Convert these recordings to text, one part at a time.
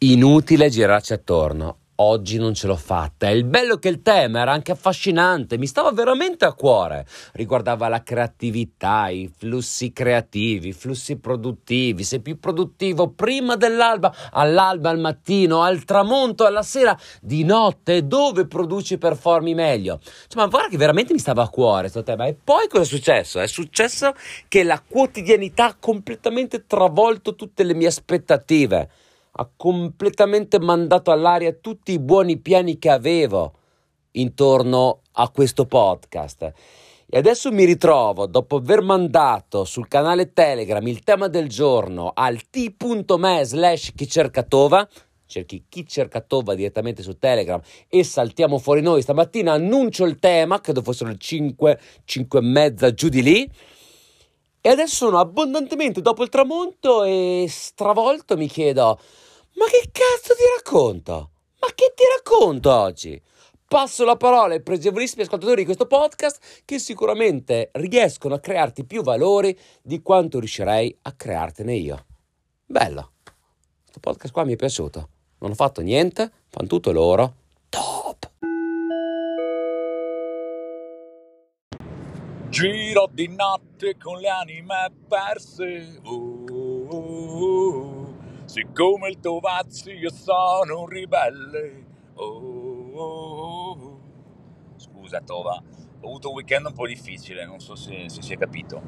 Inutile girarci attorno. Oggi non ce l'ho fatta. E il bello che il tema era anche affascinante, mi stava veramente a cuore. Riguardava la creatività, i flussi creativi, i flussi produttivi. Sei più produttivo prima dell'alba, all'alba, al mattino, al tramonto, alla sera, di notte, dove produci e performi meglio. Cioè, ma guarda che veramente mi stava a cuore questo tema. E poi cosa è successo? È successo che la quotidianità ha completamente travolto tutte le mie aspettative ha completamente mandato all'aria tutti i buoni piani che avevo intorno a questo podcast. E adesso mi ritrovo, dopo aver mandato sul canale Telegram il tema del giorno al t.me slash chi cerca Tova, cerchi chi cerca Tova direttamente su Telegram e saltiamo fuori noi. Stamattina annuncio il tema, credo fossero le 5, 5 e mezza giù di lì. E adesso sono abbondantemente dopo il tramonto e stravolto mi chiedo ma che cazzo ti racconto? Ma che ti racconto oggi? Passo la parola ai pregevolissimi ascoltatori di questo podcast che sicuramente riescono a crearti più valori di quanto riuscirei a creartene io. Bello. Questo podcast qua mi è piaciuto. Non ho fatto niente, fanno tutto loro. Giro di notte con le anime perse. Oh, oh, oh. Siccome il Tovazzi io sono un ribelle. Oh, oh, oh. Scusa Tova, ho avuto un weekend un po' difficile, non so se, se si è capito.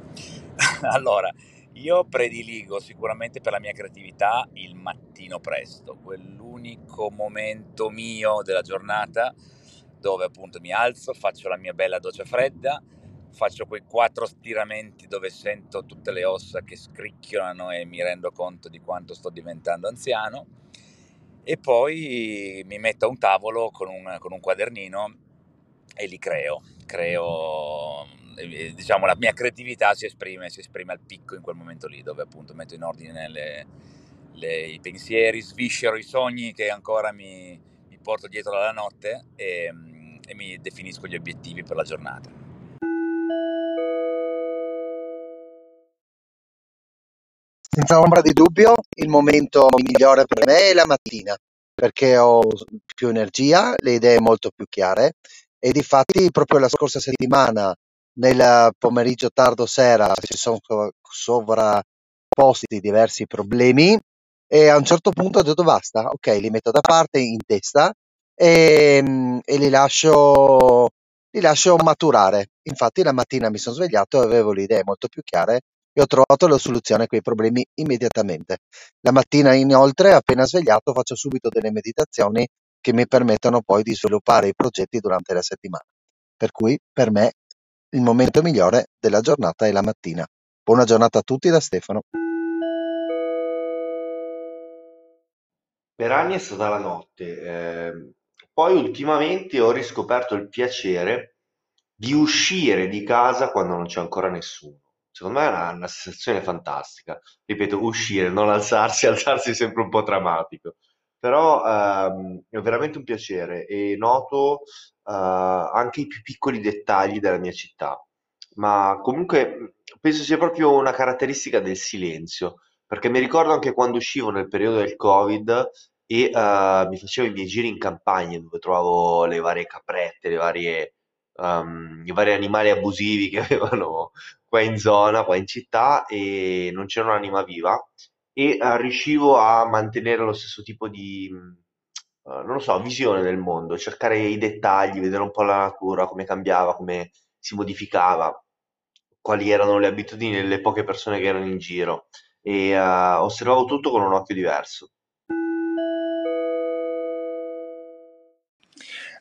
allora, io prediligo sicuramente per la mia creatività il mattino presto, quell'unico momento mio della giornata dove appunto mi alzo, faccio la mia bella doccia fredda, faccio quei quattro stiramenti dove sento tutte le ossa che scricchiolano e mi rendo conto di quanto sto diventando anziano e poi mi metto a un tavolo con un, con un quadernino e li creo, creo diciamo la mia creatività si esprime, si esprime al picco in quel momento lì dove appunto metto in ordine le, le, i pensieri, sviscero i sogni che ancora mi, mi porto dietro dalla notte e, e mi definisco gli obiettivi per la giornata. Senza ombra di dubbio, il momento migliore per me è la mattina, perché ho più energia, le idee molto più chiare e difatti proprio la scorsa settimana, nel pomeriggio tardo sera, si sono sovrapposti diversi problemi e a un certo punto ho detto basta, ok, li metto da parte in testa e, e li, lascio, li lascio maturare. Infatti la mattina mi sono svegliato e avevo le idee molto più chiare e ho trovato la soluzione a quei problemi immediatamente. La mattina inoltre, appena svegliato, faccio subito delle meditazioni che mi permettono poi di sviluppare i progetti durante la settimana. Per cui per me il momento migliore della giornata è la mattina. Buona giornata a tutti da Stefano. Per anni è stata la notte, eh, poi ultimamente ho riscoperto il piacere di uscire di casa quando non c'è ancora nessuno. Secondo me è una, una sensazione fantastica. Ripeto, uscire, non alzarsi, alzarsi è sempre un po' drammatico. Però ehm, è veramente un piacere e noto eh, anche i più piccoli dettagli della mia città. Ma comunque penso sia proprio una caratteristica del silenzio, perché mi ricordo anche quando uscivo nel periodo del Covid e eh, mi facevo i miei giri in campagna dove trovavo le varie caprette, le varie, ehm, i vari animali abusivi che avevano qua in zona, qua in città e non c'era un'anima viva e uh, riuscivo a mantenere lo stesso tipo di, uh, non lo so, visione del mondo, cercare i dettagli, vedere un po' la natura, come cambiava, come si modificava, quali erano le abitudini delle poche persone che erano in giro e uh, osservavo tutto con un occhio diverso.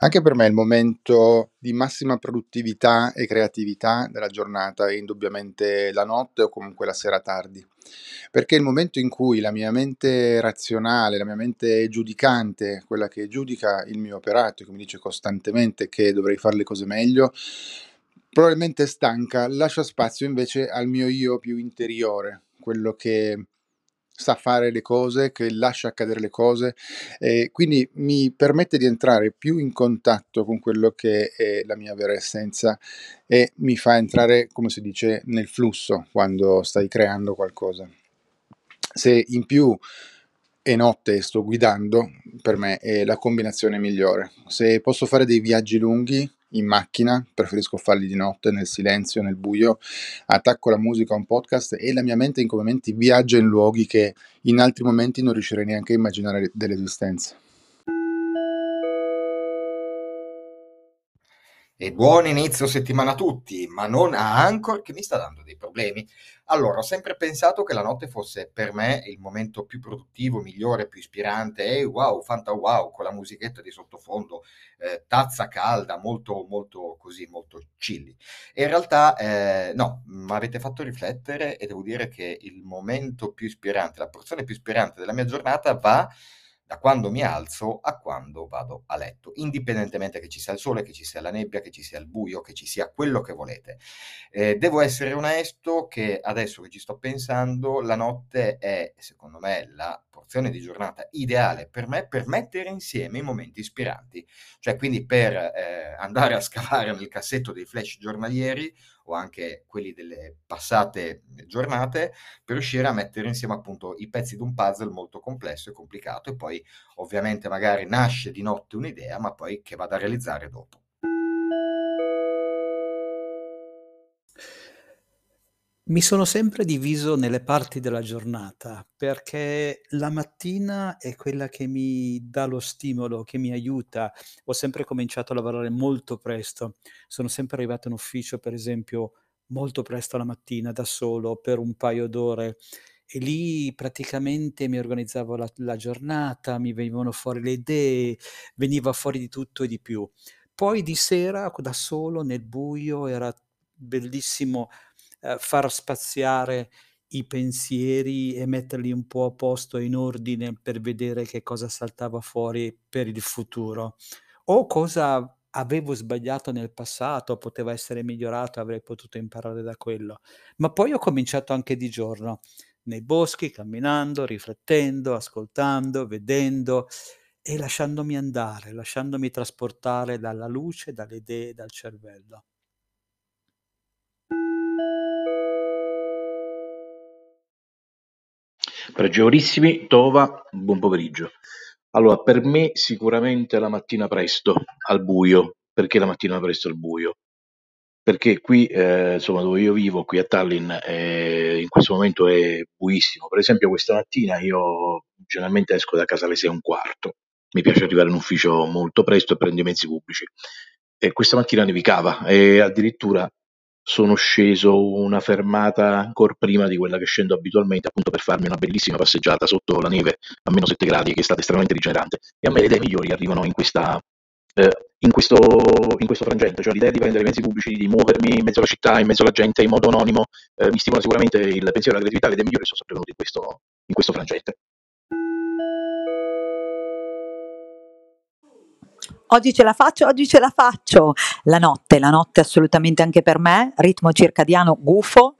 Anche per me il momento di massima produttività e creatività della giornata è indubbiamente la notte o comunque la sera tardi, perché è il momento in cui la mia mente razionale, la mia mente giudicante, quella che giudica il mio operato che mi dice costantemente che dovrei fare le cose meglio, probabilmente stanca, lascia spazio invece al mio io più interiore, quello che sa fare le cose, che lascia accadere le cose, e quindi mi permette di entrare più in contatto con quello che è la mia vera essenza e mi fa entrare, come si dice, nel flusso quando stai creando qualcosa. Se in più e notte e sto guidando, per me è la combinazione migliore. Se posso fare dei viaggi lunghi in macchina, preferisco farli di notte, nel silenzio, nel buio, attacco la musica a un podcast e la mia mente in quei momenti viaggia in luoghi che in altri momenti non riuscirei neanche a immaginare dell'esistenza. E buon inizio settimana a tutti, ma non a Anchor che mi sta dando dei problemi. Allora, ho sempre pensato che la notte fosse per me il momento più produttivo, migliore, più ispirante. E wow, fanta wow, con la musichetta di sottofondo, eh, tazza calda, molto, molto così, molto chilly. E in realtà, eh, no, mi avete fatto riflettere e devo dire che il momento più ispirante, la porzione più ispirante della mia giornata va da quando mi alzo a quando vado a letto, indipendentemente che ci sia il sole, che ci sia la nebbia, che ci sia il buio, che ci sia quello che volete. Eh, devo essere onesto che adesso che ci sto pensando, la notte è, secondo me, la porzione di giornata ideale per me per mettere insieme i momenti ispiranti, cioè quindi per eh, andare a scavare nel cassetto dei flash giornalieri o anche quelli delle passate giornate per riuscire a mettere insieme appunto i pezzi di un puzzle molto complesso e complicato e poi ovviamente magari nasce di notte un'idea ma poi che vado a realizzare dopo. Mi sono sempre diviso nelle parti della giornata perché la mattina è quella che mi dà lo stimolo, che mi aiuta. Ho sempre cominciato a lavorare molto presto. Sono sempre arrivato in ufficio, per esempio, molto presto la mattina da solo per un paio d'ore e lì praticamente mi organizzavo la, la giornata, mi venivano fuori le idee, veniva fuori di tutto e di più. Poi di sera da solo nel buio era bellissimo eh, far spaziare i pensieri e metterli un po' a posto in ordine per vedere che cosa saltava fuori per il futuro o cosa avevo sbagliato nel passato, poteva essere migliorato, avrei potuto imparare da quello. Ma poi ho cominciato anche di giorno, nei boschi, camminando, riflettendo, ascoltando, vedendo e lasciandomi andare, lasciandomi trasportare dalla luce, dalle idee, dal cervello. Pregevolissimi, Tova, buon pomeriggio. Allora, per me sicuramente la mattina presto, al buio. Perché la mattina presto al buio? Perché qui, eh, insomma, dove io vivo, qui a Tallinn, eh, in questo momento è buissimo. Per esempio, questa mattina io generalmente esco da casa alle sei e un quarto. Mi piace arrivare in ufficio molto presto e prendo i mezzi pubblici. E questa mattina nevicava e addirittura sono sceso una fermata ancora prima di quella che scendo abitualmente, appunto per farmi una bellissima passeggiata sotto la neve a meno 7 gradi, che è stata estremamente rigenerante. E a me le idee migliori arrivano in questa, eh, in questo, in questo frangente, cioè l'idea di prendere i mezzi pubblici, di muovermi in mezzo alla città, in mezzo alla gente, in modo anonimo, eh, mi stimola sicuramente il pensiero e la creatività, le idee migliori sono sempre venute in questo, in questo frangente. Oggi ce la faccio, oggi ce la faccio. La notte, la notte assolutamente anche per me, ritmo circadiano gufo,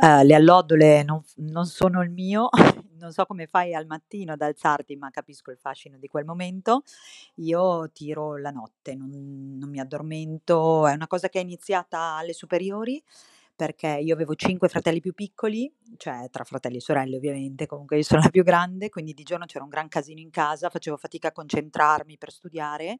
eh, le allodole non, non sono il mio, non so come fai al mattino ad alzarti, ma capisco il fascino di quel momento. Io tiro la notte, non, non mi addormento, è una cosa che è iniziata alle superiori perché io avevo cinque fratelli più piccoli, cioè tra fratelli e sorelle ovviamente, comunque io sono la più grande, quindi di giorno c'era un gran casino in casa, facevo fatica a concentrarmi per studiare,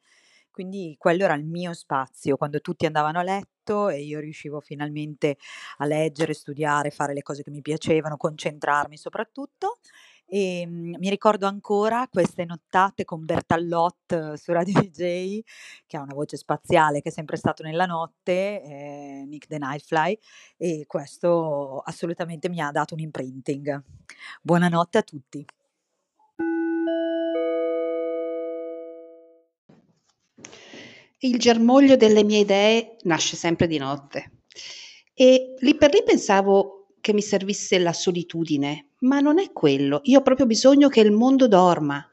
quindi quello era il mio spazio, quando tutti andavano a letto e io riuscivo finalmente a leggere, studiare, fare le cose che mi piacevano, concentrarmi soprattutto. E ehm, mi ricordo ancora queste nottate con Bertallot eh, su Radio DJ, che ha una voce spaziale che è sempre stato nella notte, eh, Nick the Nightfly, e questo assolutamente mi ha dato un imprinting. Buonanotte a tutti. Il germoglio delle mie idee nasce sempre di notte. E lì per lì pensavo che mi servisse la solitudine, ma non è quello. Io ho proprio bisogno che il mondo dorma.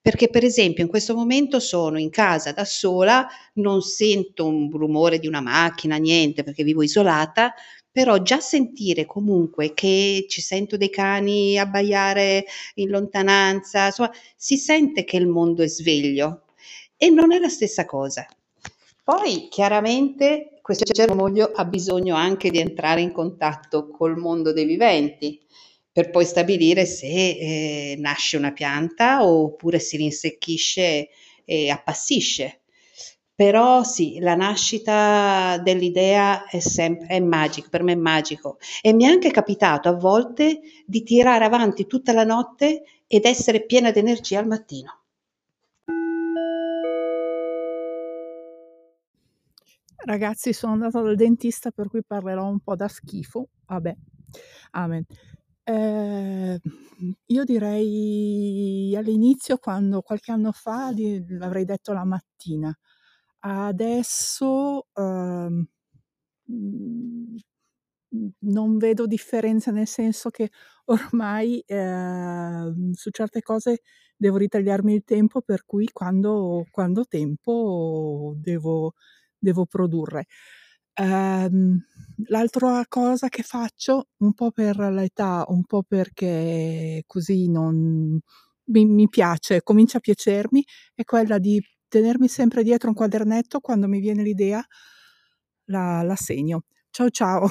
Perché, per esempio, in questo momento sono in casa da sola, non sento un rumore di una macchina, niente, perché vivo isolata, però già sentire comunque che ci sento dei cani abbaiare in lontananza, insomma, si sente che il mondo è sveglio e non è la stessa cosa. Poi chiaramente questo germoglio ha bisogno anche di entrare in contatto col mondo dei viventi per poi stabilire se eh, nasce una pianta oppure si rinsecchisce e appassisce. Però sì, la nascita dell'idea è sempre è magico, per me è magico. E mi è anche capitato a volte di tirare avanti tutta la notte ed essere piena di energia al mattino. Ragazzi, sono andata dal dentista per cui parlerò un po' da schifo. Vabbè, amen. Eh, io direi all'inizio, quando qualche anno fa, di, avrei detto la mattina. Adesso ehm, non vedo differenza, nel senso che ormai eh, su certe cose devo ritagliarmi il tempo, per cui quando, quando tempo devo, devo produrre. Um, l'altra cosa che faccio, un po' per l'età, un po' perché così non mi, mi piace, comincia a piacermi, è quella di tenermi sempre dietro un quadernetto quando mi viene l'idea, la, la segno. Ciao ciao!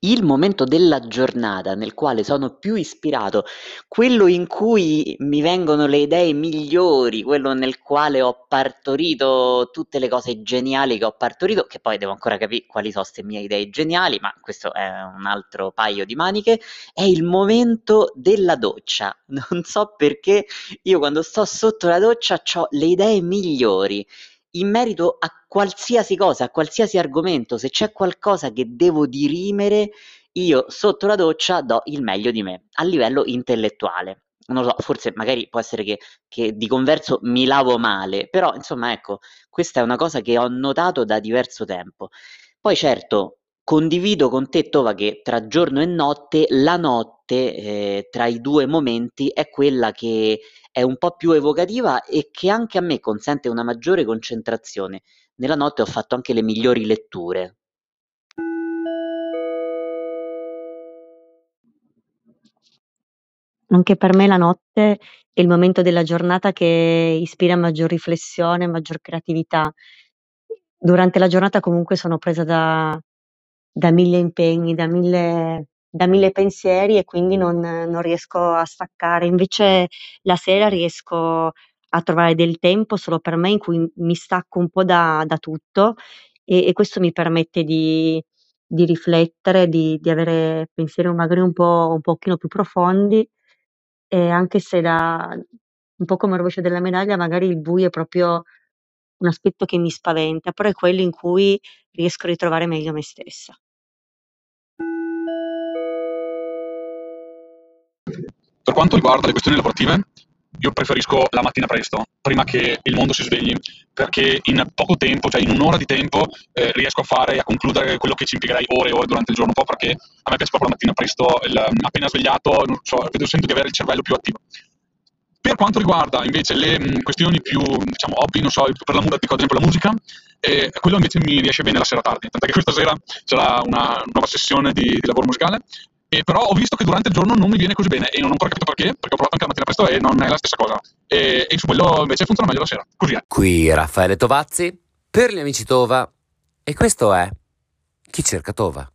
Il momento della giornata nel quale sono più ispirato, quello in cui mi vengono le idee migliori, quello nel quale ho partorito tutte le cose geniali che ho partorito, che poi devo ancora capire quali sono queste mie idee geniali, ma questo è un altro paio di maniche, è il momento della doccia. Non so perché io quando sto sotto la doccia ho le idee migliori in merito a qualsiasi cosa, a qualsiasi argomento, se c'è qualcosa che devo dirimere, io sotto la doccia do il meglio di me a livello intellettuale. Non lo so, forse magari può essere che, che di converso mi lavo male, però insomma ecco, questa è una cosa che ho notato da diverso tempo. Poi certo, condivido con te Tova che tra giorno e notte, la notte eh, tra i due momenti è quella che è un po' più evocativa e che anche a me consente una maggiore concentrazione. Nella notte ho fatto anche le migliori letture. Anche per me la notte è il momento della giornata che ispira maggior riflessione, maggior creatività. Durante la giornata comunque sono presa da, da mille impegni, da mille da mille pensieri e quindi non, non riesco a staccare. Invece la sera riesco a trovare del tempo solo per me in cui mi stacco un po' da, da tutto e, e, questo mi permette di, di riflettere, di, di, avere pensieri magari un po' un pochino più profondi e anche se da, un po' come rovescio della medaglia magari il buio è proprio un aspetto che mi spaventa, però è quello in cui riesco a ritrovare meglio me stessa. Per quanto riguarda le questioni lavorative, io preferisco la mattina presto, prima che il mondo si svegli, perché in poco tempo, cioè in un'ora di tempo, eh, riesco a fare e a concludere quello che ci impiegherei ore e ore durante il giorno, un po' perché a me piace proprio la mattina presto, il, appena svegliato, non so, vedo, sento di avere il cervello più attivo. Per quanto riguarda invece le mh, questioni più, diciamo, hobby, non so, per la, ad esempio la musica, eh, quello invece mi riesce bene la sera tardi, tant'è che questa sera c'era una nuova sessione di, di lavoro musicale e però ho visto che durante il giorno non mi viene così bene e non ho ancora capito perché, perché ho provato anche la mattina presto e non è la stessa cosa. E, e su quello invece funziona meglio la sera. Così è. Qui Raffaele Tovazzi per gli amici Tova e questo è Chi cerca Tova.